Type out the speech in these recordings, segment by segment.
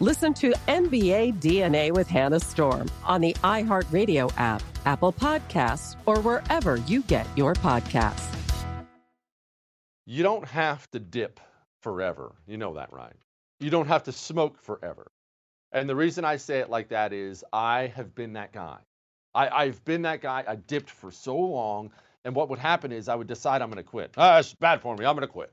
Listen to NBA DNA with Hannah Storm on the iHeartRadio app, Apple Podcasts, or wherever you get your podcasts. You don't have to dip forever. You know that, right? You don't have to smoke forever. And the reason I say it like that is I have been that guy. I, have been that guy. I dipped for so long. And what would happen is I would decide I'm going to quit. Ah, it's bad for me. I'm going to quit.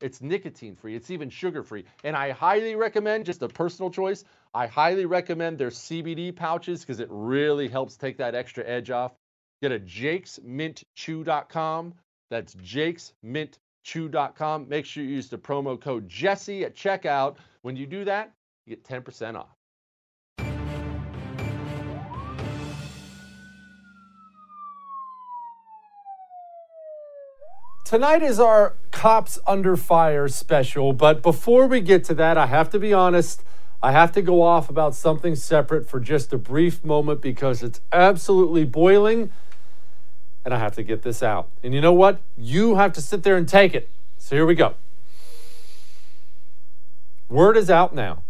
It's nicotine free. It's even sugar free. And I highly recommend, just a personal choice, I highly recommend their CBD pouches because it really helps take that extra edge off. Get a jakesmintchew.com. That's jakesmintchew.com. Make sure you use the promo code Jesse at checkout. When you do that, you get 10% off. Tonight is our Cops Under Fire special, but before we get to that, I have to be honest. I have to go off about something separate for just a brief moment because it's absolutely boiling and I have to get this out. And you know what? You have to sit there and take it. So here we go. Word is out now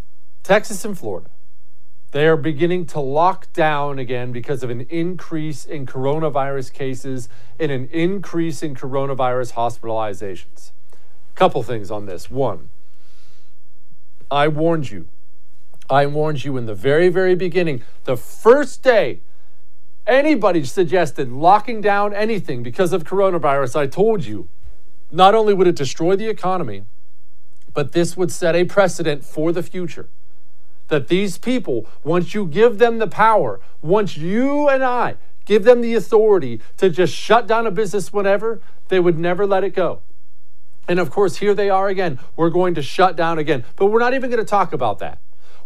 Texas and Florida they are beginning to lock down again because of an increase in coronavirus cases and an increase in coronavirus hospitalizations. Couple things on this. One, I warned you. I warned you in the very, very beginning, the first day anybody suggested locking down anything because of coronavirus, I told you not only would it destroy the economy, but this would set a precedent for the future that these people, once you give them the power, once you and I give them the authority to just shut down a business whenever, they would never let it go. And of course, here they are again. We're going to shut down again. But we're not even going to talk about that.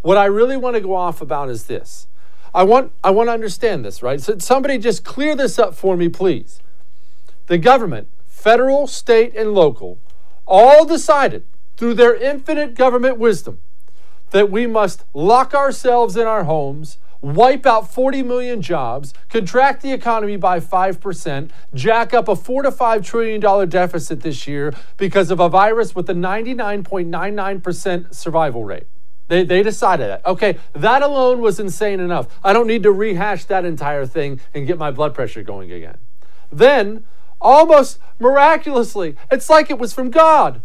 What I really want to go off about is this. I want I want to understand this, right? So somebody just clear this up for me, please. The government, federal, state, and local, all decided through their infinite government wisdom that we must lock ourselves in our homes, wipe out 40 million jobs, contract the economy by 5%, jack up a 4 to 5 trillion dollar deficit this year because of a virus with a 99.99% survival rate. They, they decided that. Okay, that alone was insane enough. I don't need to rehash that entire thing and get my blood pressure going again. Then, almost miraculously, it's like it was from God.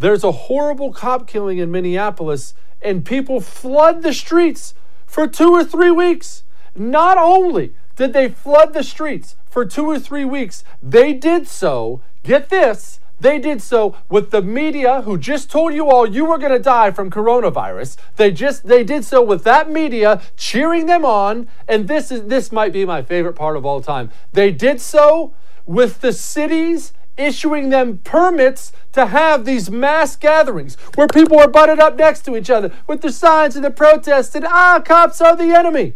There's a horrible cop killing in Minneapolis, and people flood the streets for two or three weeks. Not only did they flood the streets for two or three weeks, they did so, get this, they did so with the media who just told you all you were going to die from coronavirus. They just they did so with that media cheering them on and this is this might be my favorite part of all time. They did so with the cities issuing them permits to have these mass gatherings where people are butted up next to each other with the signs and the protests and ah cops are the enemy.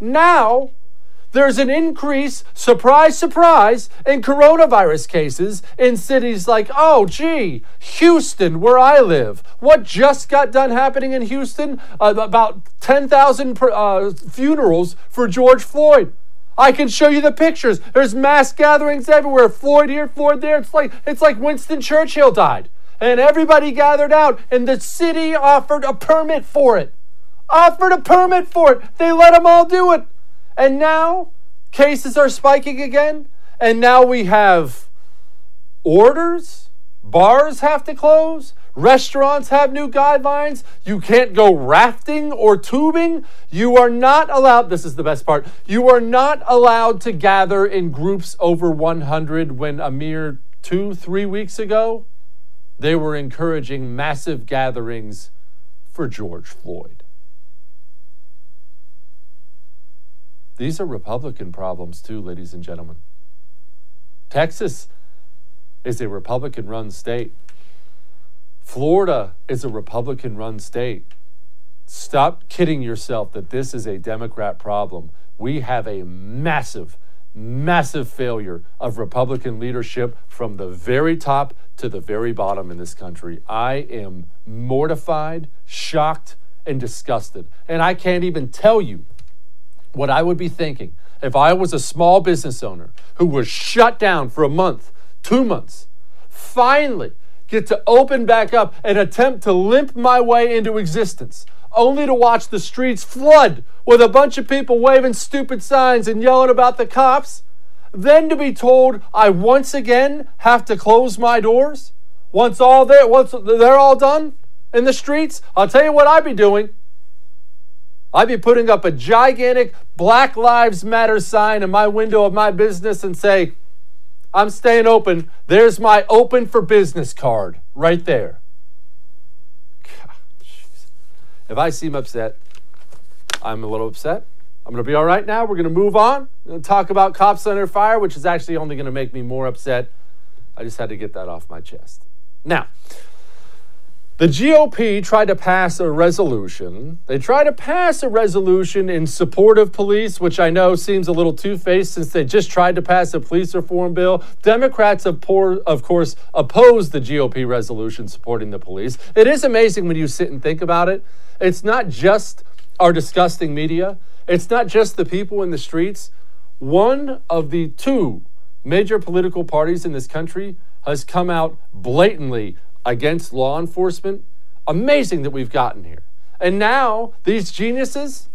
Now there's an increase, surprise, surprise, in coronavirus cases in cities like, oh, gee, Houston, where I live. What just got done happening in Houston? Uh, about 10,000 uh, funerals for George Floyd. I can show you the pictures. There's mass gatherings everywhere. Floyd here, Floyd there. It's like it's like Winston Churchill died. And everybody gathered out, and the city offered a permit for it. Offered a permit for it. They let them all do it. And now cases are spiking again. And now we have orders. Bars have to close. Restaurants have new guidelines. You can't go rafting or tubing. You are not allowed, this is the best part, you are not allowed to gather in groups over 100 when a mere two, three weeks ago, they were encouraging massive gatherings for George Floyd. These are Republican problems, too, ladies and gentlemen. Texas is a Republican run state. Florida is a Republican run state. Stop kidding yourself that this is a Democrat problem. We have a massive, massive failure of Republican leadership from the very top to the very bottom in this country. I am mortified, shocked, and disgusted. And I can't even tell you what I would be thinking if I was a small business owner who was shut down for a month, two months, finally get to open back up and attempt to limp my way into existence, only to watch the streets flood with a bunch of people waving stupid signs and yelling about the cops, then to be told I once again have to close my doors once all there once they're all done in the streets, I'll tell you what I'd be doing. I'd be putting up a gigantic Black Lives Matter sign in my window of my business and say, I'm staying open. There's my open for business card right there. God, if I seem upset, I'm a little upset. I'm going to be all right now. We're going to move on. To talk about cops under fire, which is actually only going to make me more upset. I just had to get that off my chest. Now, the GOP tried to pass a resolution. They tried to pass a resolution in support of police, which I know seems a little two faced since they just tried to pass a police reform bill. Democrats, of, poor, of course, opposed the GOP resolution supporting the police. It is amazing when you sit and think about it. It's not just our disgusting media, it's not just the people in the streets. One of the two major political parties in this country has come out blatantly against law enforcement. Amazing that we've gotten here. And now these geniuses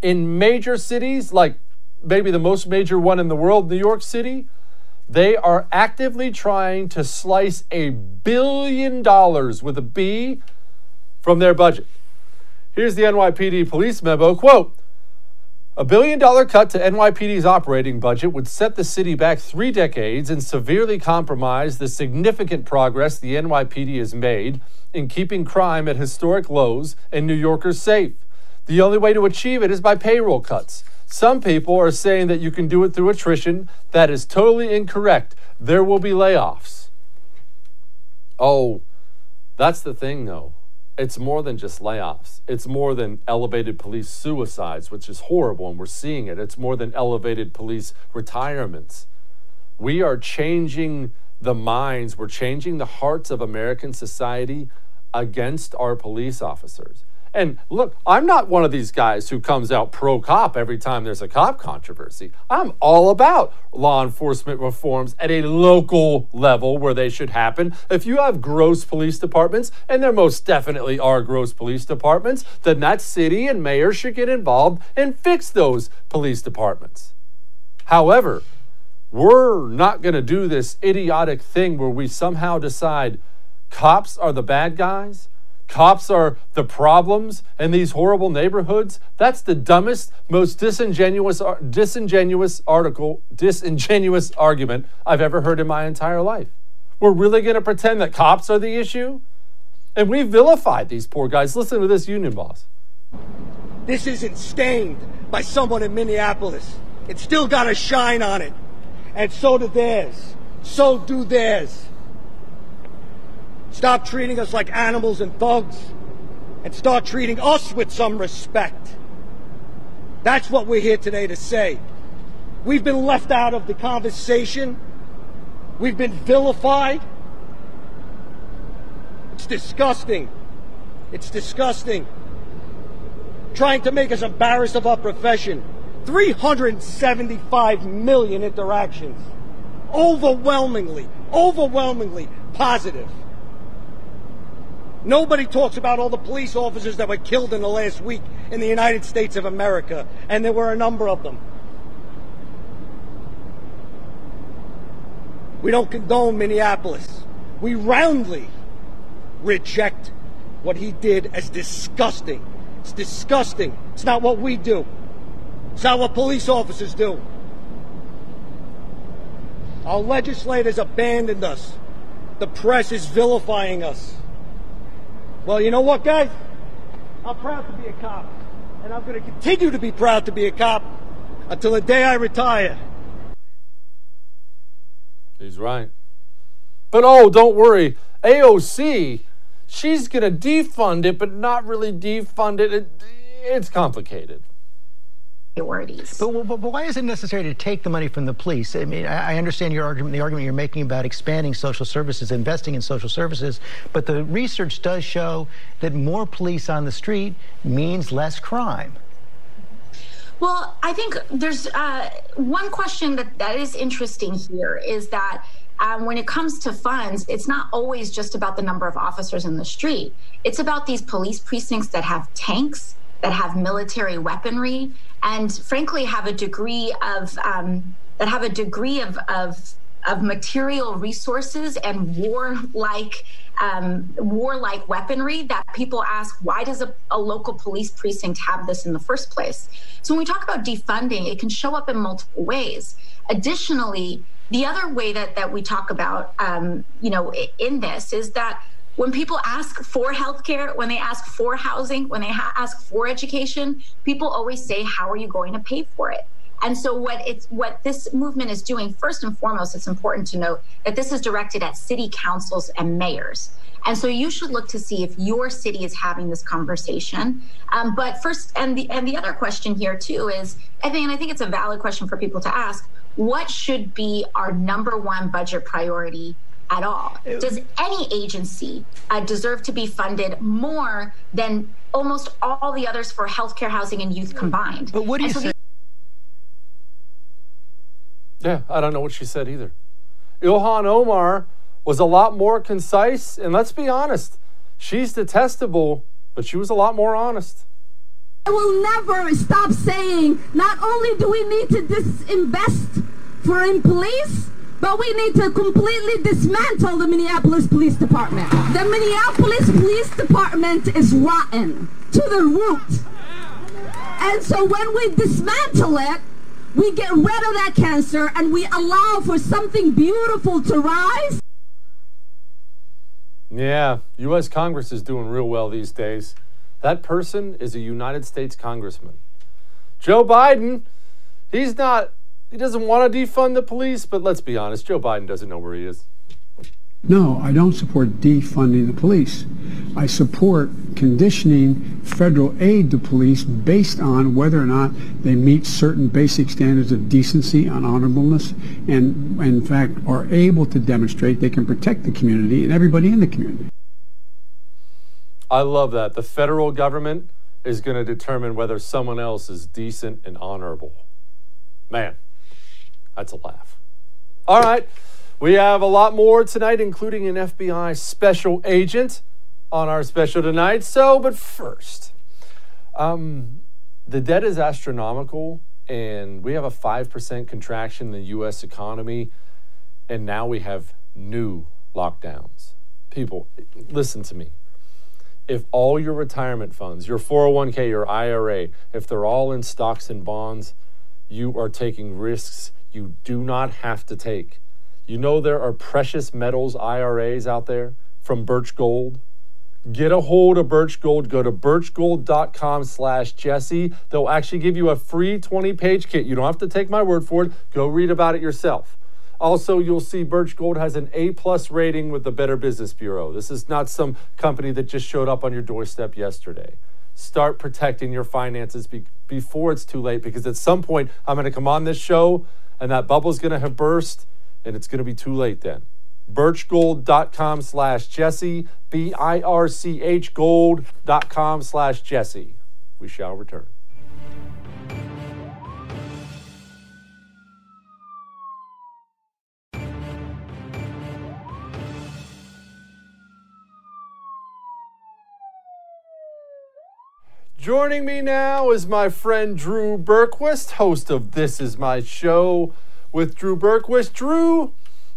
in major cities, like maybe the most major one in the world, New York City, they are actively trying to slice a billion dollars with a B from their budget. Here's the NYPD police memo quote, a billion dollar cut to NYPD's operating budget would set the city back three decades and severely compromise the significant progress the NYPD has made in keeping crime at historic lows and New Yorkers safe. The only way to achieve it is by payroll cuts. Some people are saying that you can do it through attrition. That is totally incorrect. There will be layoffs. Oh, that's the thing, though it's more than just layoffs. It's more than elevated police suicides, which is horrible, and we're seeing it. It's more than elevated police retirements. We are changing the minds, we're changing the hearts of American society against our police officers. And look, I'm not one of these guys who comes out pro cop every time there's a cop controversy. I'm all about law enforcement reforms at a local level where they should happen. If you have gross police departments, and there most definitely are gross police departments, then that city and mayor should get involved and fix those police departments. However, we're not going to do this idiotic thing where we somehow decide cops are the bad guys cops are the problems in these horrible neighborhoods. That's the dumbest, most disingenuous, disingenuous article, disingenuous argument I've ever heard in my entire life. We're really going to pretend that cops are the issue? And we vilified these poor guys. Listen to this union boss. This isn't stained by someone in Minneapolis. It's still got a shine on it. And so do theirs. So do theirs. Stop treating us like animals and thugs and start treating us with some respect. That's what we're here today to say. We've been left out of the conversation. We've been vilified. It's disgusting. It's disgusting. Trying to make us embarrassed of our profession. 375 million interactions. Overwhelmingly, overwhelmingly positive. Nobody talks about all the police officers that were killed in the last week in the United States of America, and there were a number of them. We don't condone Minneapolis. We roundly reject what he did as disgusting. It's disgusting. It's not what we do. It's not what police officers do. Our legislators abandoned us. The press is vilifying us. Well, you know what, guys? I'm proud to be a cop. And I'm going to continue to be proud to be a cop until the day I retire. He's right. But oh, don't worry. AOC, she's going to defund it, but not really defund it. it it's complicated priorities. But, but, but, why is it necessary to take the money from the police? I mean, I, I understand your argument, the argument you're making about expanding social services, investing in social services, but the research does show that more police on the street means less crime. Well, I think there's uh, one question that, that is interesting here is that um, when it comes to funds, it's not always just about the number of officers in the street. It's about these police precincts that have tanks, that have military weaponry, and frankly have a degree of um, that have a degree of, of of material resources and war-like um, warlike weaponry that people ask why does a, a, local police precinct have this in the first place? So when we talk about defunding it can show up in multiple ways. Additionally the other way that, that we talk about um, you know in this is that when people ask for healthcare, when they ask for housing, when they ha- ask for education, people always say, "How are you going to pay for it?" And so what it's what this movement is doing first and foremost it's important to note that this is directed at city councils and mayors. And so you should look to see if your city is having this conversation. Um, but first, and the and the other question here too is, I think, and I think it's a valid question for people to ask: What should be our number one budget priority at all. Does any agency uh, deserve to be funded more than almost all the others for healthcare, housing, and youth combined? But what do you so say? Yeah, I don't know what she said either. Ilhan Omar was a lot more concise, and let's be honest, she's detestable, but she was a lot more honest. I will never stop saying not only do we need to disinvest for in police, but we need to completely dismantle the Minneapolis Police Department. The Minneapolis Police Department is rotten to the root. And so when we dismantle it, we get rid of that cancer and we allow for something beautiful to rise. Yeah, U.S. Congress is doing real well these days. That person is a United States congressman. Joe Biden, he's not he doesn't want to defund the police, but let's be honest, Joe Biden doesn't know where he is. No, I don't support defunding the police. I support conditioning federal aid to police based on whether or not they meet certain basic standards of decency and honorableness and, in fact, are able to demonstrate they can protect the community and everybody in the community. I love that. The federal government is going to determine whether someone else is decent and honorable. Man, that's a laugh. All right. We have a lot more tonight, including an FBI special agent on our special tonight. So, but first, um, the debt is astronomical, and we have a 5% contraction in the U.S. economy, and now we have new lockdowns. People, listen to me. If all your retirement funds, your 401k, your IRA, if they're all in stocks and bonds, you are taking risks you do not have to take. You know there are precious metals IRAs out there from Birch Gold. Get a hold of Birch Gold. Go to birchgold.com slash Jesse. They'll actually give you a free 20-page kit. You don't have to take my word for it. Go read about it yourself. Also, you'll see Birch Gold has an A-plus rating with the Better Business Bureau. This is not some company that just showed up on your doorstep yesterday. Start protecting your finances be- before it's too late because at some point I'm going to come on this show and that bubble's going to have burst and it's going to be too late then. Birchgold.com slash Jesse, B I R C H gold.com slash Jesse. We shall return. Joining me now is my friend Drew Berquist, host of This Is My Show with Drew Berquist. Drew,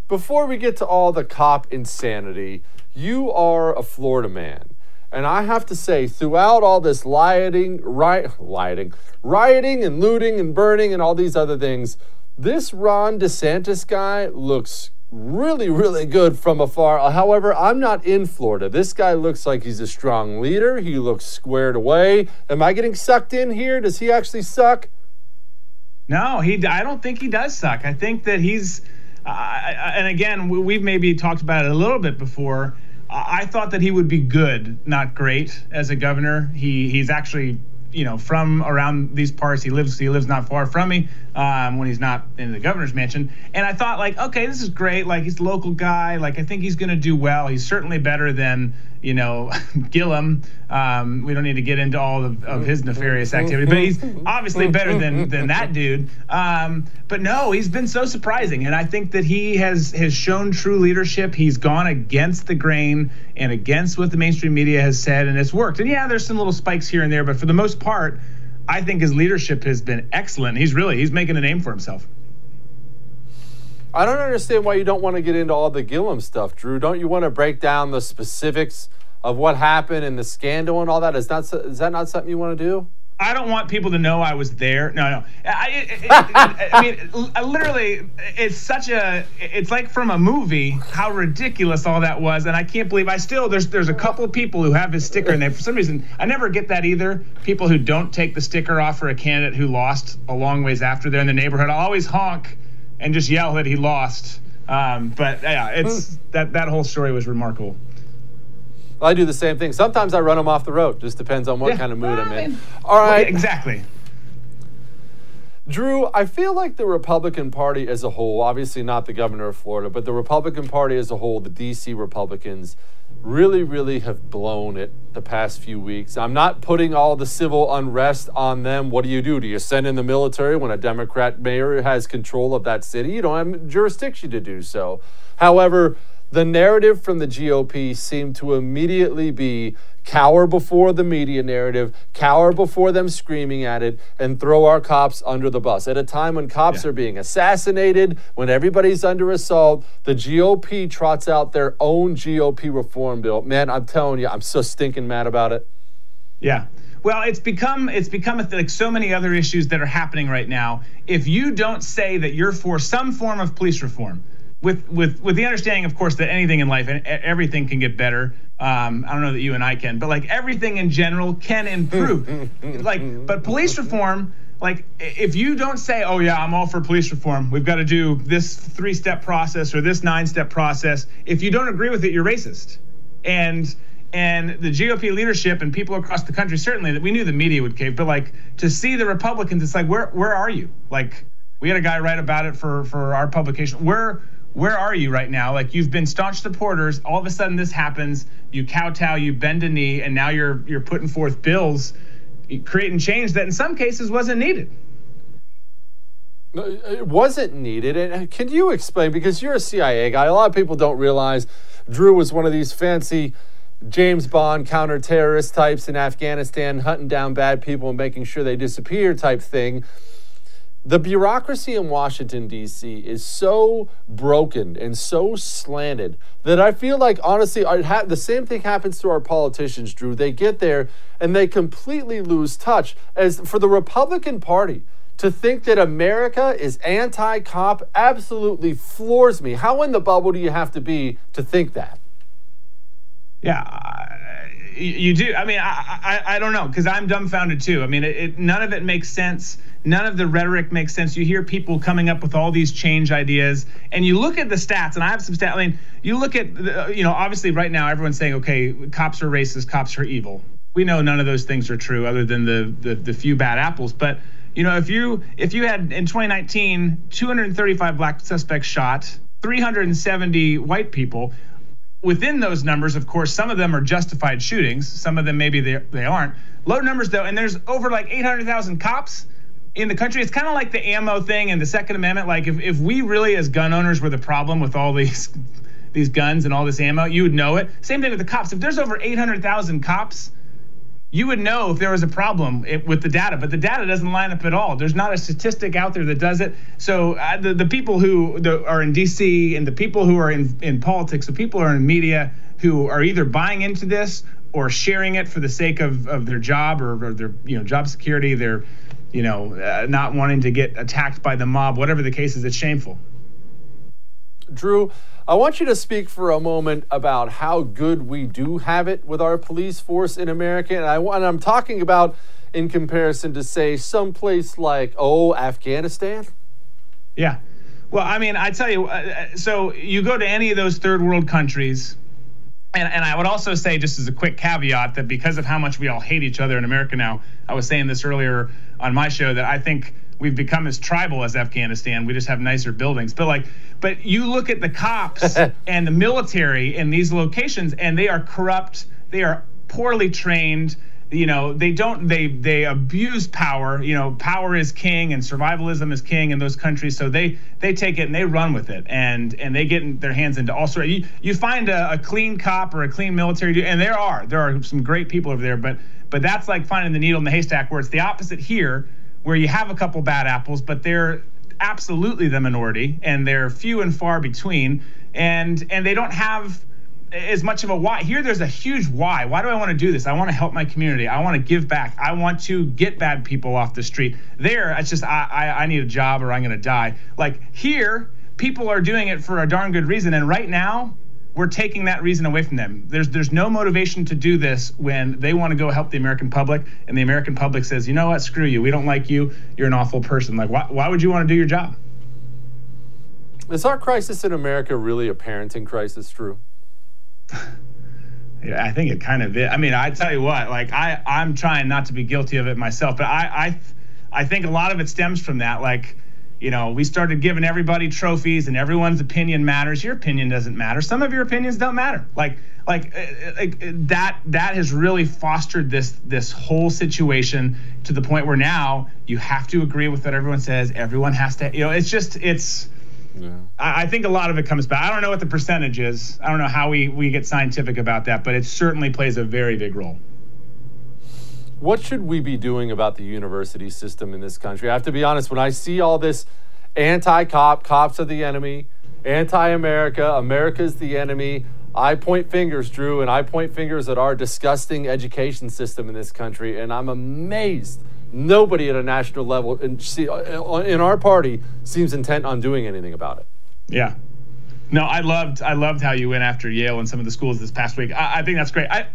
before we get to all the cop insanity, you are a Florida man. And I have to say, throughout all this rioting, riot, rioting, rioting and looting and burning and all these other things, this Ron DeSantis guy looks really, really good from afar. However, I'm not in Florida. This guy looks like he's a strong leader. He looks squared away. Am I getting sucked in here? Does he actually suck? No, he. I don't think he does suck. I think that he's. Uh, and again, we've maybe talked about it a little bit before. I thought that he would be good, not great, as a governor. He he's actually you know from around these parts. He lives he lives not far from me um, when he's not in the governor's mansion. And I thought like, okay, this is great. Like he's local guy. Like I think he's going to do well. He's certainly better than you know Gillum. Um, we don't need to get into all of, of, his nefarious activity, but he's obviously better than than that dude. Um, but no, he's been so surprising, and I think that he has has shown true leadership. He's gone against the grain and against what the mainstream media has said, and it's worked. And yeah, there's some little spikes here and there, but for the most part, I think his leadership has been excellent. He's really he's making a name for himself. I don't understand why you don't want to get into all the Gillum stuff, Drew. Don't you want to break down the specifics of what happened and the scandal and all that? Is that is that not something you want to do? I don't want people to know I was there. No, no. I, it, it, I mean, literally, it's such a. It's like from a movie. How ridiculous all that was, and I can't believe I still. There's there's a couple of people who have his sticker, and they for some reason I never get that either. People who don't take the sticker off for a candidate who lost a long ways after they're in the neighborhood. I'll always honk and just yell that he lost. Um, but yeah, it's that that whole story was remarkable. I do the same thing. Sometimes I run them off the road. Just depends on what yeah. kind of mood I'm in. All right. Well, yeah, exactly. Drew, I feel like the Republican Party as a whole, obviously not the governor of Florida, but the Republican Party as a whole, the DC Republicans, really, really have blown it the past few weeks. I'm not putting all the civil unrest on them. What do you do? Do you send in the military when a Democrat mayor has control of that city? You don't have jurisdiction to do so. However, the narrative from the GOP seemed to immediately be cower before the media narrative, cower before them screaming at it, and throw our cops under the bus. At a time when cops yeah. are being assassinated, when everybody's under assault, the GOP trots out their own GOP reform bill. Man, I'm telling you, I'm so stinking mad about it. Yeah. Well, it's become it's become like so many other issues that are happening right now. If you don't say that you're for some form of police reform, with with with the understanding, of course, that anything in life and everything can get better. Um, I don't know that you and I can, but like everything in general can improve. like, but police reform, like if you don't say, "Oh yeah, I'm all for police reform," we've got to do this three-step process or this nine-step process. If you don't agree with it, you're racist. And and the GOP leadership and people across the country certainly that we knew the media would cave, but like to see the Republicans, it's like where where are you? Like we had a guy write about it for for our publication. Where where are you right now? Like you've been staunch supporters. All of a sudden, this happens. You kowtow, you bend a knee, and now you're you're putting forth bills, creating change that in some cases wasn't needed. It wasn't needed. And uh, can you explain? Because you're a CIA guy. A lot of people don't realize Drew was one of these fancy James Bond counter-terrorist types in Afghanistan, hunting down bad people and making sure they disappear type thing the bureaucracy in Washington, D.C. is so broken and so slanted that I feel like, honestly, ha- the same thing happens to our politicians, Drew. They get there and they completely lose touch. As for the Republican Party, to think that America is anti cop absolutely floors me. How in the bubble do you have to be to think that? Yeah, you do. I mean, I I, I don't know because I'm dumbfounded too. I mean, it, it, none of it makes sense. None of the rhetoric makes sense. You hear people coming up with all these change ideas, and you look at the stats. And I have some stats. I mean, you look at the, uh, you know, obviously right now everyone's saying, okay, cops are racist, cops are evil. We know none of those things are true, other than the the, the few bad apples. But you know, if you if you had in 2019 235 black suspects shot, 370 white people within those numbers, of course, some of them are justified shootings. Some of them maybe they, they aren't. Low numbers though, and there's over like 800,000 cops in the country. It's kind of like the ammo thing and the Second Amendment. Like if, if we really as gun owners were the problem with all these these guns and all this ammo, you would know it. Same thing with the cops. If there's over 800,000 cops you would know if there was a problem with the data, but the data doesn't line up at all. There's not a statistic out there that does it. So uh, the, the people who the, are in DC and the people who are in, in politics, the people who are in media who are either buying into this or sharing it for the sake of, of their job or, or their you know job security, their you know uh, not wanting to get attacked by the mob, whatever the case is, it's shameful. Drew, I want you to speak for a moment about how good we do have it with our police force in America. And, I, and I'm talking about in comparison to, say, some place like, oh, Afghanistan. Yeah. Well, I mean, I tell you, uh, uh, so you go to any of those third world countries, and, and I would also say, just as a quick caveat, that because of how much we all hate each other in America now, I was saying this earlier on my show that I think we've become as tribal as Afghanistan. We just have nicer buildings. But like, but you look at the cops and the military in these locations, and they are corrupt. They are poorly trained. You know, they don't. They they abuse power. You know, power is king, and survivalism is king in those countries. So they they take it and they run with it, and and they get their hands into all sorts. You you find a, a clean cop or a clean military, and there are there are some great people over there, but but that's like finding the needle in the haystack, where it's the opposite here where you have a couple bad apples, but they're absolutely the minority and they're few and far between and and they don't have as much of a why. Here there's a huge why. Why do i want to do this? I want to help my community. I want to give back. I want to get bad people off the street. There it's just i i, I need a job or i'm going to die. Like here people are doing it for a darn good reason and right now we're taking that reason away from them. There's there's no motivation to do this when they want to go help the American public, and the American public says, you know what, screw you, we don't like you, you're an awful person. Like, why why would you want to do your job? Is our crisis in America really a parenting crisis, Drew? yeah, I think it kind of is. I mean, I tell you what, like I I'm trying not to be guilty of it myself, but I I I think a lot of it stems from that, like you know, we started giving everybody trophies and everyone's opinion matters. Your opinion doesn't matter. Some of your opinions don't matter. Like, like, uh, like that that has really fostered this this whole situation to the point where now you have to agree with what everyone says. Everyone has to, you know, it's just it's. Yeah. I, I think a lot of it comes back. I don't know what the percentage is. I don't know how we we get scientific about that, but it certainly plays a very big role. What should we be doing about the university system in this country? I have to be honest, when I see all this anti cop, cops are the enemy, anti America, America's the enemy, I point fingers, Drew, and I point fingers at our disgusting education system in this country, and I'm amazed nobody at a national level in, uh, in our party seems intent on doing anything about it. Yeah. No, I loved I loved how you went after Yale and some of the schools this past week. I, I think that's great. I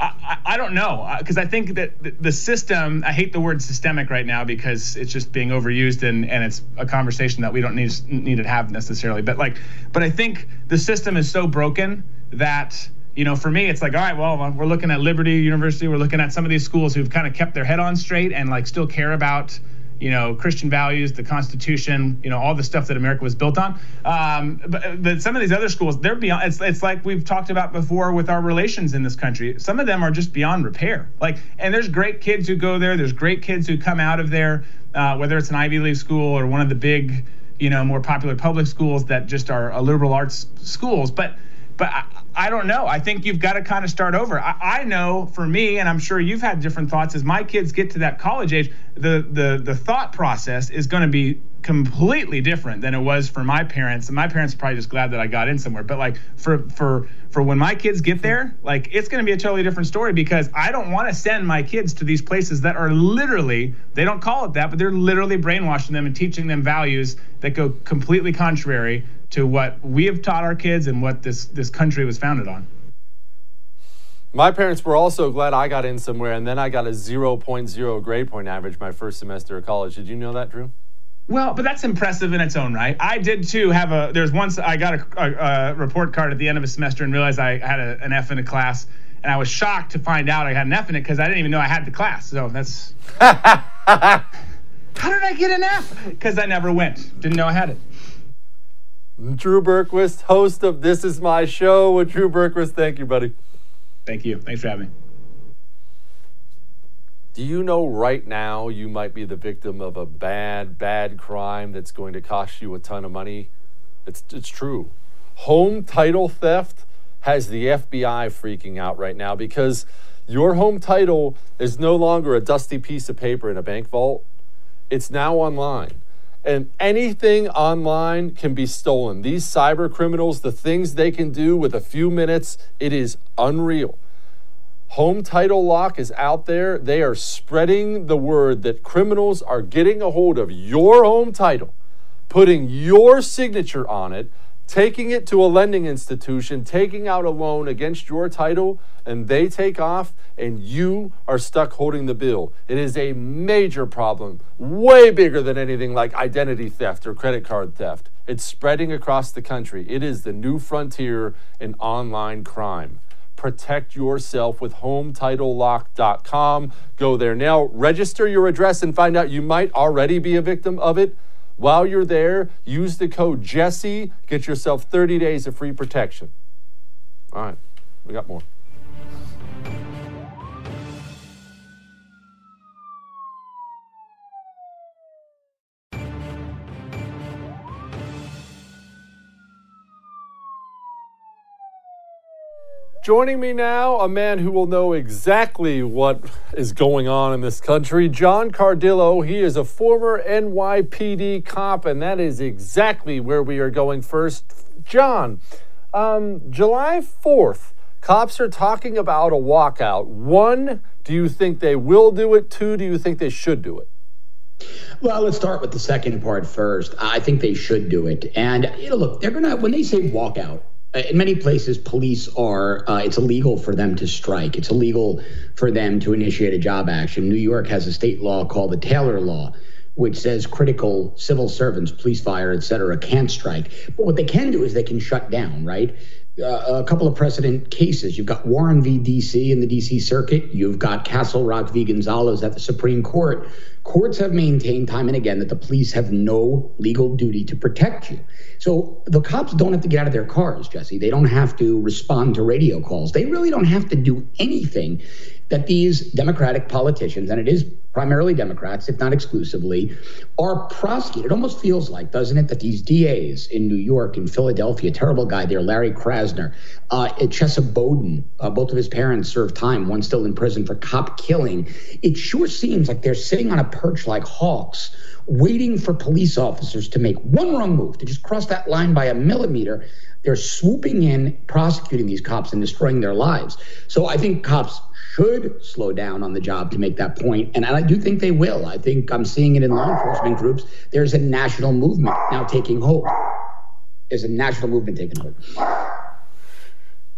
I, I don't know uh, because I think that the system. I hate the word systemic right now because it's just being overused and, and it's a conversation that we don't need need to have necessarily. But like, but I think the system is so broken that you know, for me, it's like, all right, well, we're looking at Liberty University. We're looking at some of these schools who've kind of kept their head on straight and like still care about you know, Christian values, the Constitution, you know, all the stuff that America was built on. Um, but, but some of these other schools, they're beyond. It's, it's like we've talked about before with our relations in this country. Some of them are just beyond repair. Like, and there's great kids who go there. There's great kids who come out of there, uh, whether it's an Ivy League school or one of the big, you know, more popular public schools that just are a liberal arts schools. But but I, I, don't know. I think you've got to kind of start over. I, I, know for me, and I'm sure you've had different thoughts. As my kids get to that college age, the the the thought process is going to be completely different than it was for my parents. And my parents are probably just glad that I got in somewhere. But like for for for when my kids get there, like it's going to be a totally different story because I don't want to send my kids to these places that are literally they don't call it that, but they're literally brainwashing them and teaching them values that go completely contrary to what we have taught our kids and what this this country was founded on. My parents were also glad I got in somewhere, and then I got a 0.0 grade point average my first semester of college. Did you know that, Drew? Well, but that's impressive in its own right. I did too have a. There's once I got a, a, a report card at the end of a semester and realized I had a, an F in a class, and I was shocked to find out I had an F in it because I didn't even know I had the class. So that's. How did I get an F? Because I never went. Didn't know I had it. Drew Berquist, host of This Is My Show with Drew Berquist. Thank you, buddy. Thank you. Thanks for having me. Do you know right now you might be the victim of a bad, bad crime that's going to cost you a ton of money? It's, it's true. Home title theft has the FBI freaking out right now because your home title is no longer a dusty piece of paper in a bank vault. It's now online and anything online can be stolen. These cyber criminals, the things they can do with a few minutes, it is unreal. Home Title Lock is out there. They are spreading the word that criminals are getting a hold of your home title, putting your signature on it, taking it to a lending institution, taking out a loan against your title, and they take off and you are stuck holding the bill. It is a major problem, way bigger than anything like identity theft or credit card theft. It's spreading across the country. It is the new frontier in online crime. Protect yourself with HomeTitleLock.com. Go there now, register your address, and find out you might already be a victim of it. While you're there, use the code Jesse. Get yourself 30 days of free protection. All right, we got more. Joining me now, a man who will know exactly what is going on in this country, John Cardillo. He is a former NYPD cop, and that is exactly where we are going first. John, um, July 4th, cops are talking about a walkout. One, do you think they will do it? Two, do you think they should do it? Well, let's start with the second part first. I think they should do it. And you know, look, they're gonna when they say walkout, in many places, police are, uh, it's illegal for them to strike. It's illegal for them to initiate a job action. New York has a state law called the Taylor Law, which says critical civil servants, police, fire, et cetera, can't strike. But what they can do is they can shut down, right? Uh, a couple of precedent cases. You've got Warren v. D.C. in the D.C. Circuit. You've got Castle Rock v. Gonzales at the Supreme Court. Courts have maintained time and again that the police have no legal duty to protect you. So the cops don't have to get out of their cars, Jesse. They don't have to respond to radio calls. They really don't have to do anything that these Democratic politicians, and it is primarily Democrats, if not exclusively, are prosecuted. It almost feels like, doesn't it, that these DAs in New York and Philadelphia, terrible guy there, Larry Krasner, uh, Chesa Boudin, uh, both of his parents served time, one still in prison for cop killing. It sure seems like they're sitting on a perch like hawks, waiting for police officers to make one wrong move, to just cross that line by a millimeter. They're swooping in, prosecuting these cops and destroying their lives. So I think cops should slow down on the job to make that point. And I do think they will. I think I'm seeing it in law enforcement groups. There's a national movement now taking hold. There's a national movement taking hold.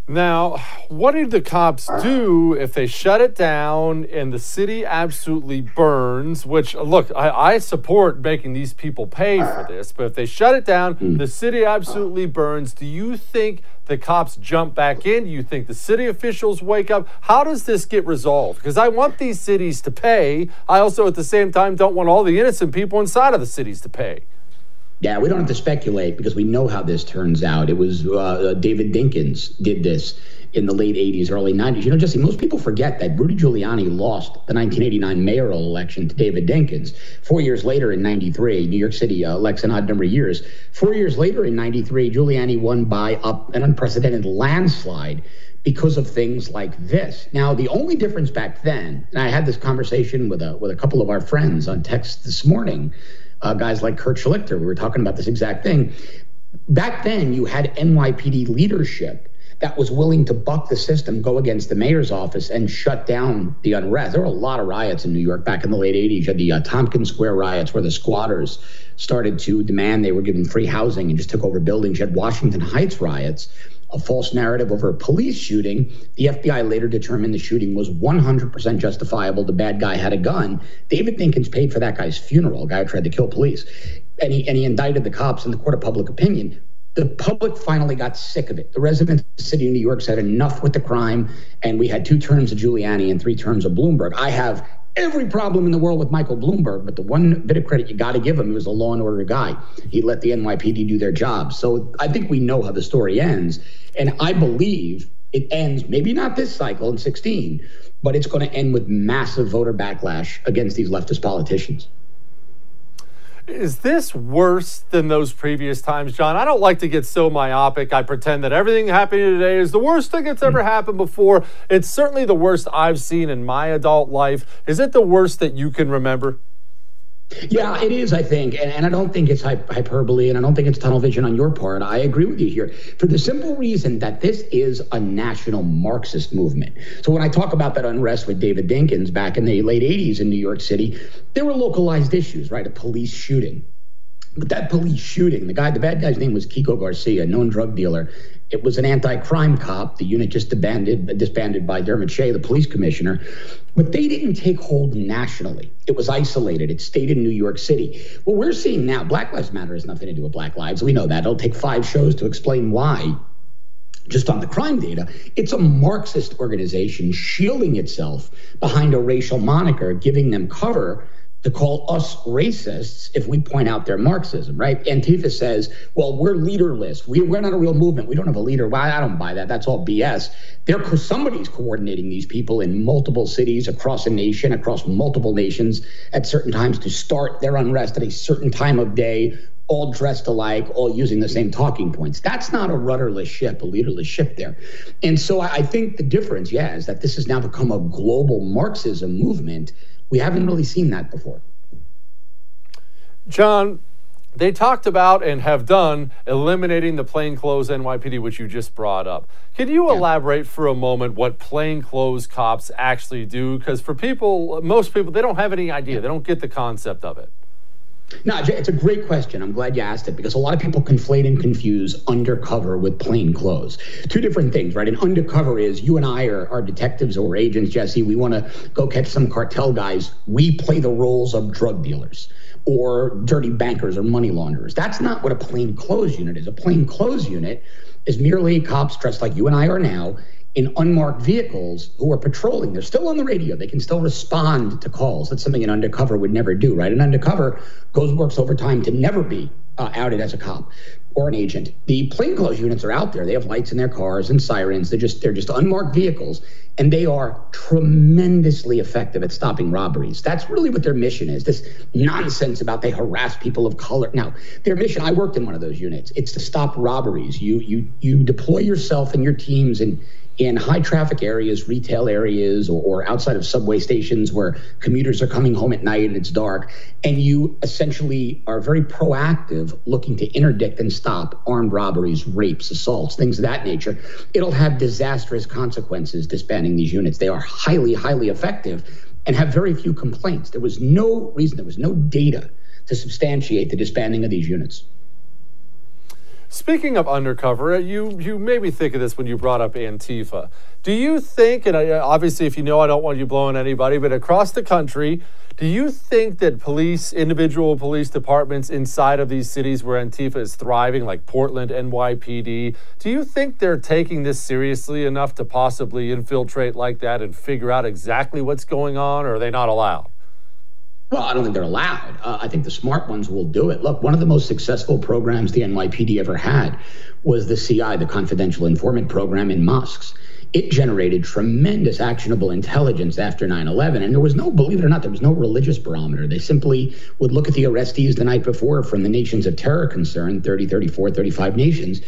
Now, what do the cops do if they shut it down and the city absolutely burns? Which, look, I, I, support making these people pay for this, but if they shut it down, mm. the city absolutely burns. Do you think the cops jump back in? Do you think the city officials wake up? How does this get resolved? Because I want these cities to pay. I also, at the same time, don't want all the innocent people inside of the cities to pay. Yeah, we don't have to speculate because we know how this turns out. It was uh, uh David Dinkins did this in the late 80s, early 90s. You know, Jesse, most people forget that Rudy Giuliani lost the 1989 mayoral election to David Dinkins. Four years later in 93, New York City uh, elects an odd number of years. Four years later in 93, Giuliani won by up an unprecedented landslide because of things like this. Now, the only difference back then, and I had this conversation with a with a couple of our friends on text this morning, uh, guys like Kurt Schlichter. We were talking about this exact thing. Back then, you had NYPD leadership that was willing to buck the system, go against the mayor's office, and shut down the unrest. There were a lot of riots in New York back in the late 80s. You had the uh, Tompkins Square riots where the squatters started to demand they were given free housing and just took over buildings. You had Washington Heights riots a false narrative over a police shooting. The FBI later determined the shooting was 100% justifiable. The bad guy had a gun. David Dinkins paid for that guy's funeral, a guy who tried to kill police. And he, and he indicted the cops in the court of public opinion. The public finally got sick of it. The residents of the city of New York said enough with the crime, and we had two terms of Giuliani and three terms of Bloomberg. I have every problem in the world with Michael Bloomberg, but the one bit of credit you got to give him, he was a law and order guy. He let the NYPD do their job. So I think we know how the story ends. And I believe it ends, maybe not this cycle in 16, but it's going to end with massive voter backlash against these leftist politicians. Is this worse than those previous times, John? I don't like to get so myopic. I pretend that everything happening today is the worst thing that's ever mm. happened before. It's certainly the worst I've seen in my adult life. Is it the worst that you can remember? Yeah, it is, I think. And, and I don't think it's hyperbole and I don't think it's tunnel vision on your part. I agree with you here for the simple reason that this is a national Marxist movement. So when I talk about that unrest with David Dinkins back in the late 80s in New York City, there were localized issues, right? A police shooting. But that police shooting, the guy, the bad guy's name was Kiko Garcia, known drug dealer. It was an anti-crime cop. The unit just disbanded, disbanded by Dermot Shea, the police commissioner. But they didn't take hold nationally. It was isolated. It stayed in New York City. What we're seeing now, Black Lives Matter has nothing to do with Black Lives. We know that. It'll take five shows to explain why. Just on the crime data, it's a Marxist organization shielding itself behind a racial moniker, giving them cover to call us racists if we point out their Marxism, right? Antifa says, well, we're leaderless. We, we're not a real movement. We don't have a leader. Well, I don't buy that. That's all BS. They're, somebody's coordinating these people in multiple cities across a nation, across multiple nations at certain times to start their unrest at a certain time of day, all dressed alike, all using the same talking points. That's not a rudderless ship, a leaderless ship there. And so I think the difference, yeah, is that this has now become a global Marxism movement we haven't really seen that before. John, they talked about and have done eliminating the plainclothes NYPD, which you just brought up. Can you yeah. elaborate for a moment what plainclothes cops actually do? Because for people, most people, they don't have any idea. They don't get the concept of it. No, it's a great question. I'm glad you asked it because a lot of people conflate and confuse undercover with plain clothes. Two different things, right? An undercover is you and I are, are detectives or agents, Jesse. We want to go catch some cartel guys. We play the roles of drug dealers or dirty bankers or money launderers. That's not what a plain clothes unit is. A plain clothes unit is merely cops dressed like you and I are now in unmarked vehicles who are patrolling. They're still on the radio. They can still respond to calls. That's something an undercover would never do, right? An undercover goes works overtime to never be uh, outed as a cop or an agent. The plainclothes units are out there. They have lights in their cars and sirens. They're just they're just unmarked vehicles, and they are tremendously effective at stopping robberies. That's really what their mission is. This nonsense about they harass people of color. Now, their mission. I worked in one of those units. It's to stop robberies. You you you deploy yourself and your teams and in high traffic areas, retail areas, or, or, outside of subway stations where commuters are coming home at night and it's dark, and you essentially are very proactive looking to interdict and stop armed robberies, rapes, assaults, things of that nature, it'll have disastrous consequences disbanding these units. They are highly, highly effective and have very few complaints. There was no reason, there was no data to substantiate the disbanding of these units. Speaking of undercover, uh, you you made me think of this when you brought up Antifa. Do you think, and I, uh, obviously, if you know, I don't want you blowing anybody, but across the country, do you think that police, individual police departments inside of these cities where Antifa is thriving, like Portland, NYPD, do you think they're taking this seriously enough to possibly infiltrate like that and figure out exactly what's going on, or are they not allowed? Well, I don't think they're allowed. Uh, I think the smart ones will do it. Look, one of the most successful programs the NYPD ever had was the CI, the Confidential Informant Program in mosques. It generated tremendous actionable intelligence after 9 11. And there was no, believe it or not, there was no religious barometer. They simply would look at the arrestees the night before from the nations of terror concern 30, 34, 35 nations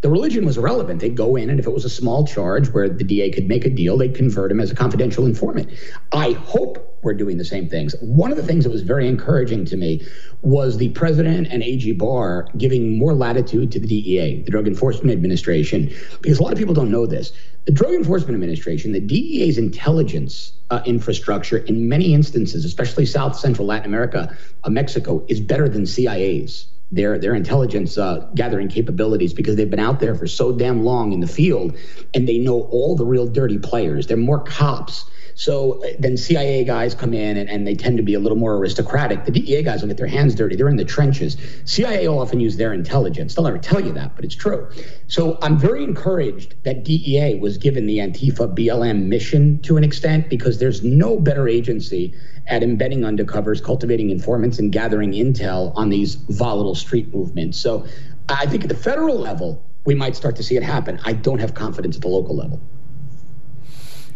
the religion was irrelevant. They'd go in, and if it was a small charge where the DA could make a deal, they'd convert him as a confidential informant. I hope we're doing the same things. One of the things that was very encouraging to me was the president and AG Barr giving more latitude to the DEA, the Drug Enforcement Administration, because a lot of people don't know this. The Drug Enforcement Administration, the DEA's intelligence uh, infrastructure, in many instances, especially South Central Latin America, uh, Mexico, is better than CIA's their their intelligence uh, gathering capabilities because they've been out there for so damn long in the field and they know all the real dirty players. They're more cops. So uh, then CIA guys come in and, and they tend to be a little more aristocratic. The DEA guys will get their hands dirty. They're in the trenches. CIA will often use their intelligence. They'll never tell you that, but it's true. So I'm very encouraged that DEA was given the Antifa BLM mission to an extent because there's no better agency at embedding undercovers, cultivating informants, and gathering intel on these volatile street movements. So I think at the federal level, we might start to see it happen. I don't have confidence at the local level.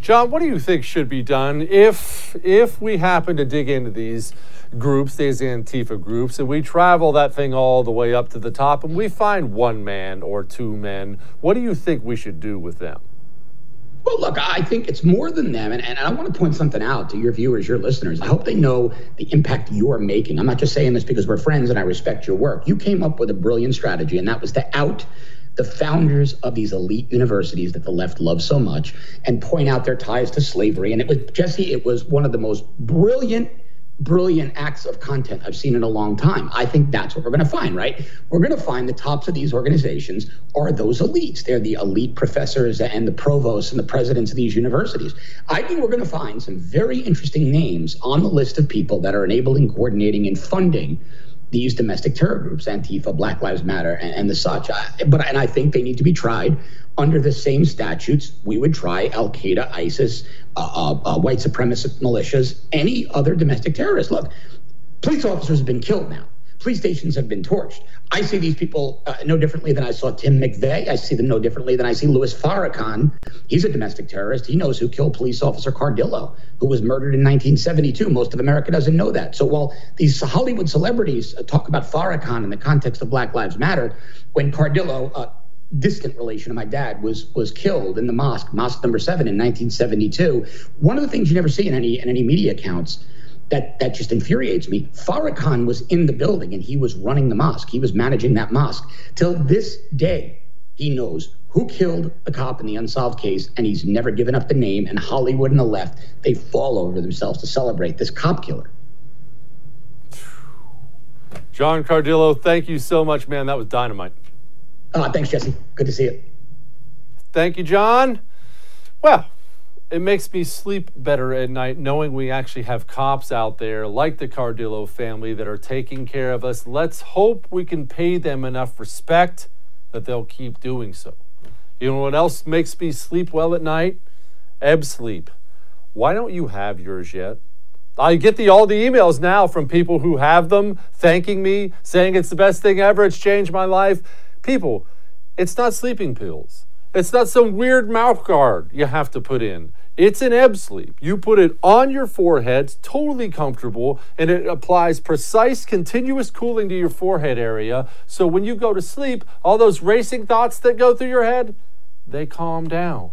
John, what do you think should be done if if we happen to dig into these groups, these Antifa groups, and we travel that thing all the way up to the top and we find one man or two men? What do you think we should do with them? Well, look, I think it's more than them. And, and I want to point something out to your viewers, your listeners. I hope they know the impact you're making. I'm not just saying this because we're friends and I respect your work. You came up with a brilliant strategy, and that was to out the founders of these elite universities that the left loves so much and point out their ties to slavery. And it was, Jesse, it was one of the most brilliant brilliant acts of content I've seen in a long time. I think that's what we're going to find, right? We're going to find the tops of these organizations are those elites. They're the elite professors and the provosts and the presidents of these universities. I think we're going to find some very interesting names on the list of people that are enabling, coordinating, and funding these domestic terror groups, Antifa, Black Lives Matter, and, and the such. I, but and I think they need to be tried under the same statutes we would try Al Qaeda, ISIS, uh, uh, uh, white supremacist militias, any other domestic terrorist. Look, police officers have been killed now. Police stations have been torched. I see these people uh, no differently than I saw Tim McVeigh. I see them no differently than I see Louis Farrakhan. He's a domestic terrorist. He knows who killed police officer Cardillo, who was murdered in 1972. Most of America doesn't know that. So while these Hollywood celebrities uh, talk about Farrakhan in the context of Black Lives Matter, when Cardillo, uh, distant relation of my dad was was killed in the mosque, mosque number seven in 1972. One of the things you never see in any in any media accounts that that just infuriates me. Farrakhan was in the building and he was running the mosque. He was managing that mosque. Till this day, he knows who killed the cop in the unsolved case, and he's never given up the name. And Hollywood and the left, they fall over themselves to celebrate this cop killer. John Cardillo, thank you so much, man. That was dynamite. Uh, thanks, Jesse. Good to see you. Thank you, John. Well, it makes me sleep better at night knowing we actually have cops out there like the Cardillo family that are taking care of us. Let's hope we can pay them enough respect that they'll keep doing so. You know what else makes me sleep well at night? Ebb sleep. Why don't you have yours yet? I get the all the emails now from people who have them thanking me, saying it's the best thing ever, it's changed my life. People, it's not sleeping pills. It's not some weird mouth guard you have to put in. It's an ebb sleep. You put it on your forehead, totally comfortable, and it applies precise, continuous cooling to your forehead area. So when you go to sleep, all those racing thoughts that go through your head, they calm down.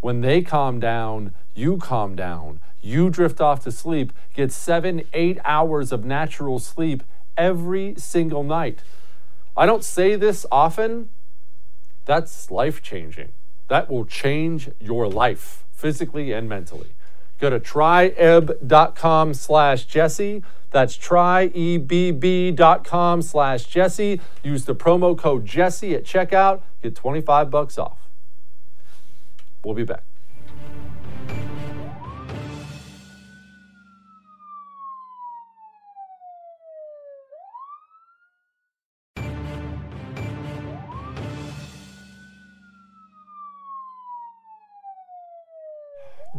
When they calm down, you calm down. You drift off to sleep, get seven, eight hours of natural sleep every single night. I don't say this often. That's life changing. That will change your life physically and mentally. Go to tryebb.com slash Jesse. That's tryebb.com slash Jesse. Use the promo code Jesse at checkout. Get 25 bucks off. We'll be back.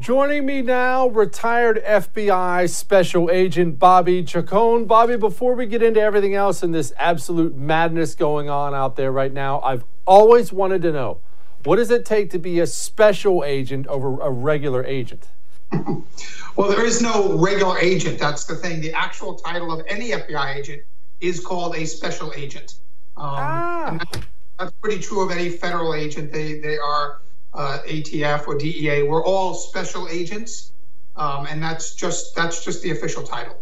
Joining me now, retired FBI Special Agent Bobby Chacon. Bobby, before we get into everything else and this absolute madness going on out there right now, I've always wanted to know what does it take to be a special agent over a regular agent? well, there is no regular agent. That's the thing. The actual title of any FBI agent is called a special agent. Um, ah. that's pretty true of any federal agent. They, they are uh, ATF or DEA. We're all special agents, um, and that's just that's just the official title.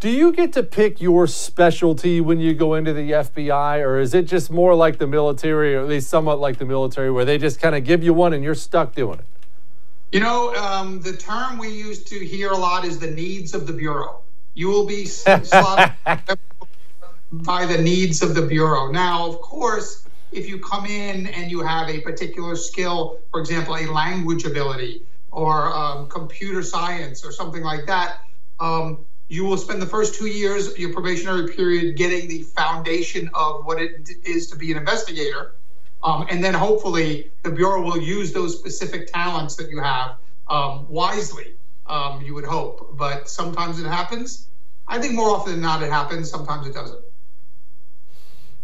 Do you get to pick your specialty when you go into the FBI, or is it just more like the military, or at least somewhat like the military, where they just kind of give you one and you're stuck doing it? You know, um, the term we used to hear a lot is the needs of the bureau. You will be slotted by the needs of the bureau. Now, of course if you come in and you have a particular skill, for example, a language ability or um, computer science or something like that, um, you will spend the first two years, your probationary period, getting the foundation of what it is to be an investigator. Um, and then hopefully the Bureau will use those specific talents that you have um, wisely, um, you would hope. But sometimes it happens. I think more often than not, it happens. Sometimes it doesn't.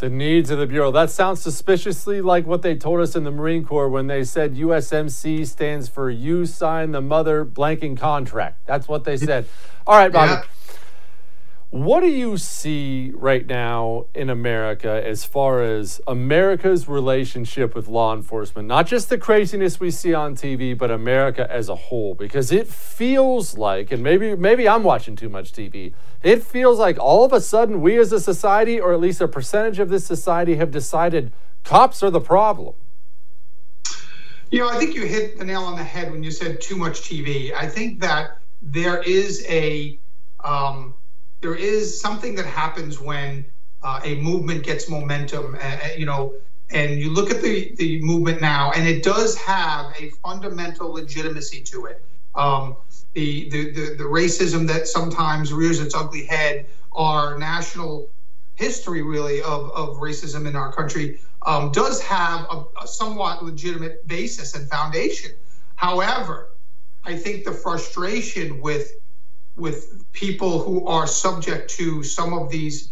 The needs of the Bureau. That sounds suspiciously like what they told us in the Marine Corps when they said USMC stands for You Sign the Mother Blanking Contract. That's what they said. All right, Bobby. Yeah. What do you see right now in America as far as America's relationship with law enforcement? Not just the craziness we see on TV, but America as a whole. Because it feels like, and maybe maybe I'm watching too much TV, it feels like all of a sudden we as a society, or at least a percentage of this society, have decided cops are the problem. You know, I think you hit the nail on the head when you said too much TV. I think that there is a um, there is something that happens when uh, a movement gets momentum, uh, you know, and you look at the, the movement now, and it does have a fundamental legitimacy to it. Um, the, the, the, the racism that sometimes rears its ugly head, our national history, really, of, of racism in our country, um, does have a, a somewhat legitimate basis and foundation. However, I think the frustration with with people who are subject to some of these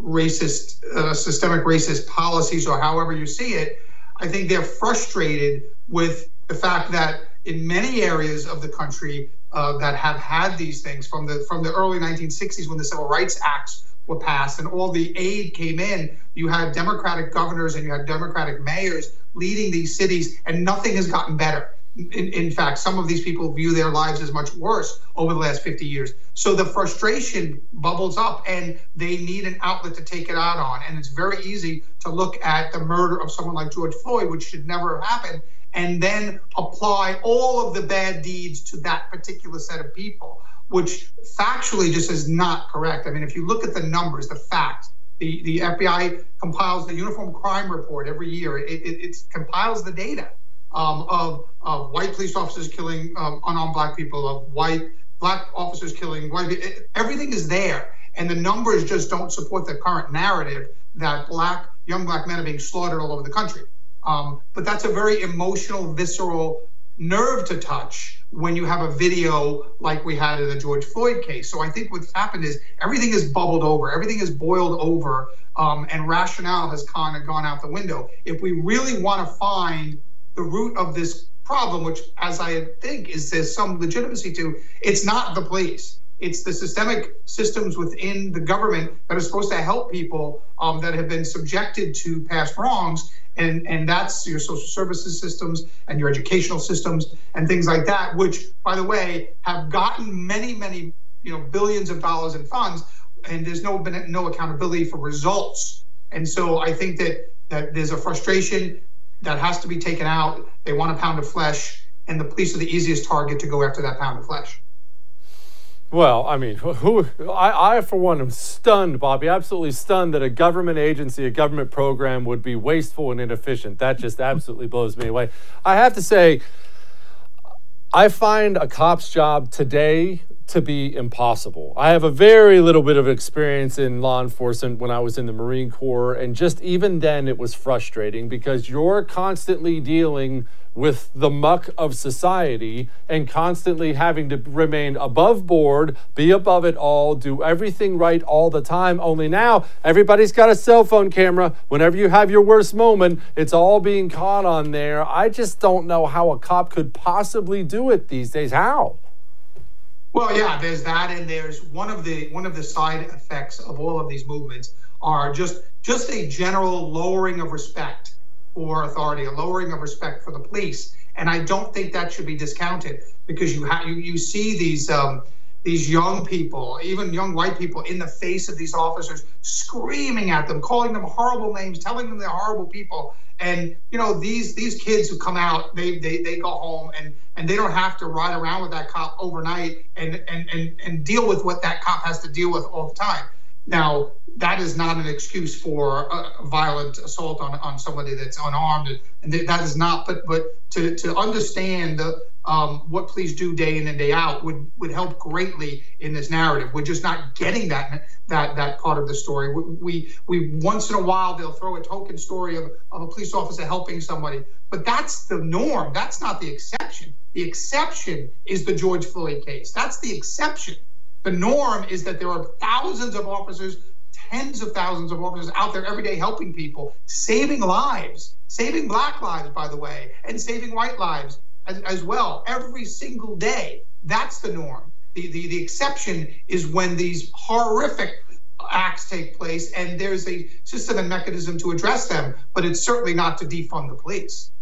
racist, uh, systemic racist policies, or however you see it, I think they're frustrated with the fact that in many areas of the country uh, that have had these things from the from the early 1960s when the Civil Rights Acts were passed and all the aid came in, you had Democratic governors and you had Democratic mayors leading these cities, and nothing has gotten better in, in, fact, some of these people view their lives as much worse over the last 50 years. So the frustration bubbles up and they need an outlet to take it out on. And it's very easy to look at the murder of someone like George Floyd, which should never have happened, and then apply all of the bad deeds to that particular set of people, which factually just is not correct. I mean, if you look at the numbers, the facts, the, the FBI compiles the Uniform Crime Report every year, it, it, it compiles the data um, of, of white police officers killing um, unarmed black people, of white black officers killing white people. Everything is there. And the numbers just don't support the current narrative that black, young black men are being slaughtered all over the country. Um, but that's a very emotional, visceral nerve to touch when you have a video like we had in the George Floyd case. So I think what's happened is everything is bubbled over, everything is boiled over, um, and rationale has kind of gone out the window. If we really want to find the root of this problem, which, as I think, is there's some legitimacy to, it's not the police. It's the systemic systems within the government that are supposed to help people um, that have been subjected to past wrongs. And, and that's your social services systems and your educational systems and things like that, which, by the way, have gotten many, many, you know, billions of dollars in funds, and there's no been no accountability for results. And so I think that that there's a frustration that has to be taken out. They want a pound of flesh, and the police are the easiest target to go after that pound of flesh. Well, I mean, who I, I for one am stunned, Bobby, absolutely stunned that a government agency, a government program would be wasteful and inefficient. That just absolutely blows me away. I have to say, I find a cop's job today to be impossible. I have a very little bit of experience in law enforcement when I was in the Marine Corps, and just even then it was frustrating because you're constantly dealing with the muck of society and constantly having to remain above board, be above it all, do everything right all the time. Only now everybody's got a cell phone camera. Whenever you have your worst moment, it's all being caught on there. I just don't know how a cop could possibly do it these days. How? Well, yeah, there's that, and there's one of the one of the side effects of all of these movements are just just a general lowering of respect for authority, a lowering of respect for the police. And I don't think that should be discounted because you have you, you see these um, these young people, even young white people, in the face of these officers, screaming at them, calling them horrible names, telling them they're horrible people. And you know these these kids who come out, they they, they go home and and they don't have to ride around with that cop overnight and and and and deal with what that cop has to deal with all the time. Now, that is not an excuse for a violent assault on, on somebody that's unarmed, and that is not. But but to to understand the, Um, what police do day in and day out would help greatly in this narrative. We're just not getting that part of the story. We we, we once in a while they'll throw a token story of, of a police officer helping somebody, but that's the norm. That's not the exception. The exception is the George Floyd case. That's the exception. The norm is that there are thousands of officers, tens of thousands of officers out there every day helping people, saving lives, saving black lives, by the way, and saving white lives as, well every single day. That's the norm. The exception is when these horrific acts take place and there's a system and mechanism to address them, but it's certainly not to defund the police.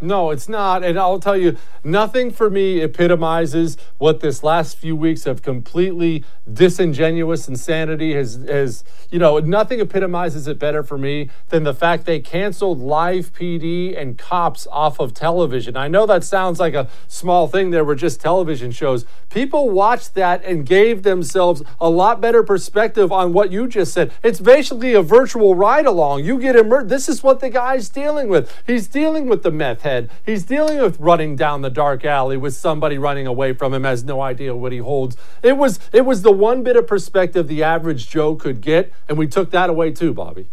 No, it's not. And I'll tell you, nothing for me epitomizes what this last few weeks of completely disingenuous insanity has, has, you know, nothing epitomizes it better for me than the fact they canceled live PD and cops off of television. I know that sounds like a small thing. There were just television shows. People watched that and gave themselves a lot better perspective on what you just said. It's basically a virtual ride along. You get immersed. This is what the guy's dealing with. He's dealing with the meth head. He's dealing with running down the dark alley with somebody running away from him, has no idea what he holds. It was it was the one bit of perspective the average Joe could get, and we took that away too, Bobby.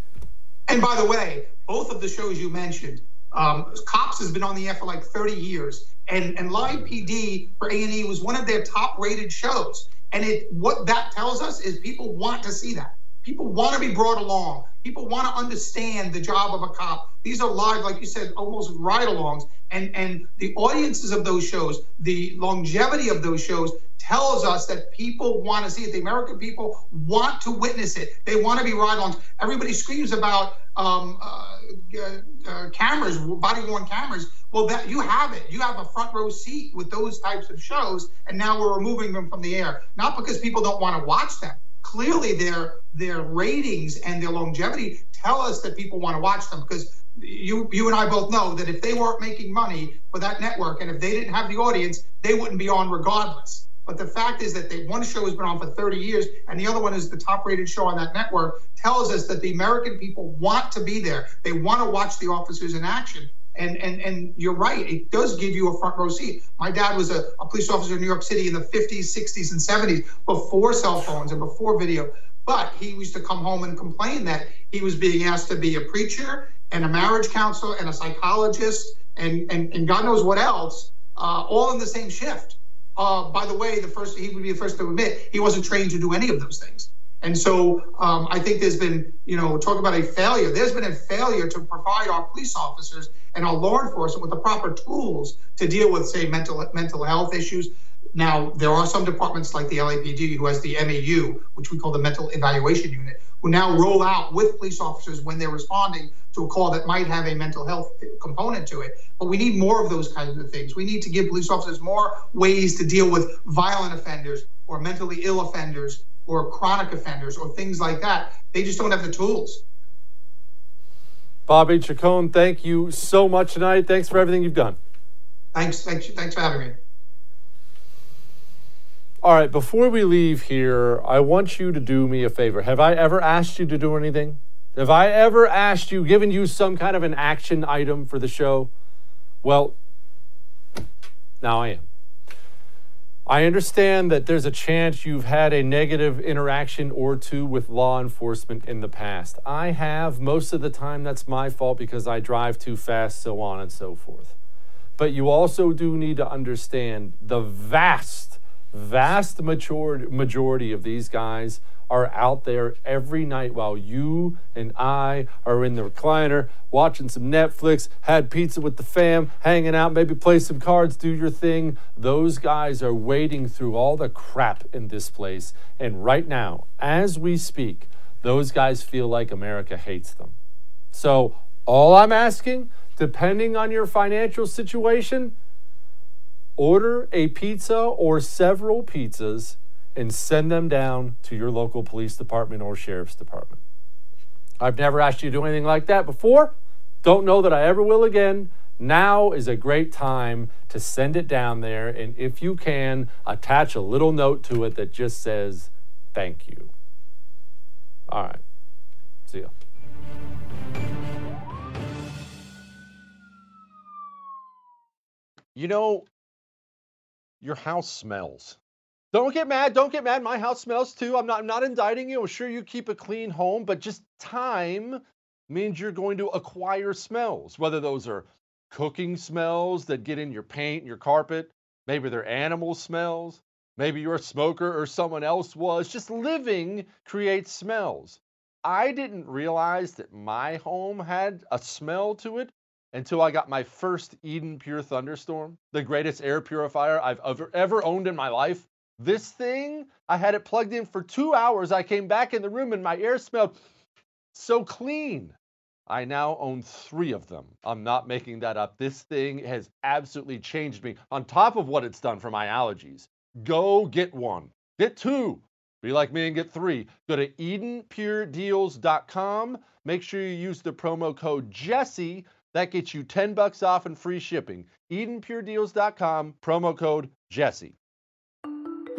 And by the way, both of the shows you mentioned, um, Cops has been on the air for like 30 years, and and Live PD for A and E was one of their top rated shows. And it what that tells us is people want to see that. People want to be brought along. People want to understand the job of a cop. These are live, like you said, almost ride-alongs, and and the audiences of those shows, the longevity of those shows tells us that people want to see it. The American people want to witness it. They want to be ride-alongs. Everybody screams about um, uh, uh, cameras, body-worn cameras. Well, that you have it. You have a front row seat with those types of shows, and now we're removing them from the air. Not because people don't want to watch them. Clearly, their their ratings and their longevity tell us that people want to watch them because you you and I both know that if they weren't making money for that network and if they didn't have the audience, they wouldn't be on regardless. But the fact is that the one show has been on for 30 years and the other one is the top rated show on that network tells us that the American people want to be there. They want to watch the officers in action. And, and and you're right, it does give you a front row seat. My dad was a, a police officer in New York City in the 50s, 60s, and 70s before cell phones and before video. But he used to come home and complain that he was being asked to be a preacher and a marriage counselor and a psychologist and, and, and God knows what else, uh, all in the same shift. Uh, by the way, the first he would be the first to admit he wasn't trained to do any of those things. And so um, I think there's been, you know, talk about a failure. There's been a failure to provide our police officers and our law enforcement with the proper tools to deal with, say, mental mental health issues. Now, there are some departments like the LAPD who has the MEU, which we call the Mental Evaluation Unit, who now roll out with police officers when they're responding to a call that might have a mental health component to it. But we need more of those kinds of things. We need to give police officers more ways to deal with violent offenders or mentally ill offenders or chronic offenders or things like that. They just don't have the tools. Bobby Chacon, thank you so much tonight. Thanks for everything you've done. Thanks, thanks, thanks for having me. All right, before we leave here, I want you to do me a favor. Have I ever asked you to do anything? Have I ever asked you, given you some kind of an action item for the show? Well, now I am. I understand that there's a chance you've had a negative interaction or two with law enforcement in the past. I have. Most of the time, that's my fault because I drive too fast, so on and so forth. But you also do need to understand the vast, vast majority, majority of these guys are out there every night while you and I are in the recliner watching some Netflix, had pizza with the fam, hanging out, maybe play some cards, do your thing. Those guys are wading through all the crap in this place. And right now, as we speak, those guys feel like America hates them. So, all I'm asking, depending on your financial situation, order a pizza or several pizzas and send them down to your local police department or sheriff's department. I've never asked you to do anything like that before. Don't know that I ever will again. Now is a great time to send it down there, and if you can, attach a little note to it that just says, Thank you. All right. See ya. You know, your house smells. Don't get mad. Don't get mad. My house smells too. I'm not I'm not indicting you. I'm sure you keep a clean home, but just time means you're going to acquire smells, whether those are cooking smells that get in your paint, your carpet, maybe they're animal smells, maybe you're a smoker or someone else was. Just living creates smells. I didn't realize that my home had a smell to it until I got my first Eden Pure Thunderstorm, the greatest air purifier I've ever, ever owned in my life. This thing, I had it plugged in for two hours. I came back in the room and my air smelled so clean. I now own three of them. I'm not making that up. This thing has absolutely changed me on top of what it's done for my allergies. Go get one, get two. Be like me and get three. Go to EdenPureDeals.com. Make sure you use the promo code Jesse. That gets you 10 bucks off and free shipping. EdenPureDeals.com, promo code Jesse.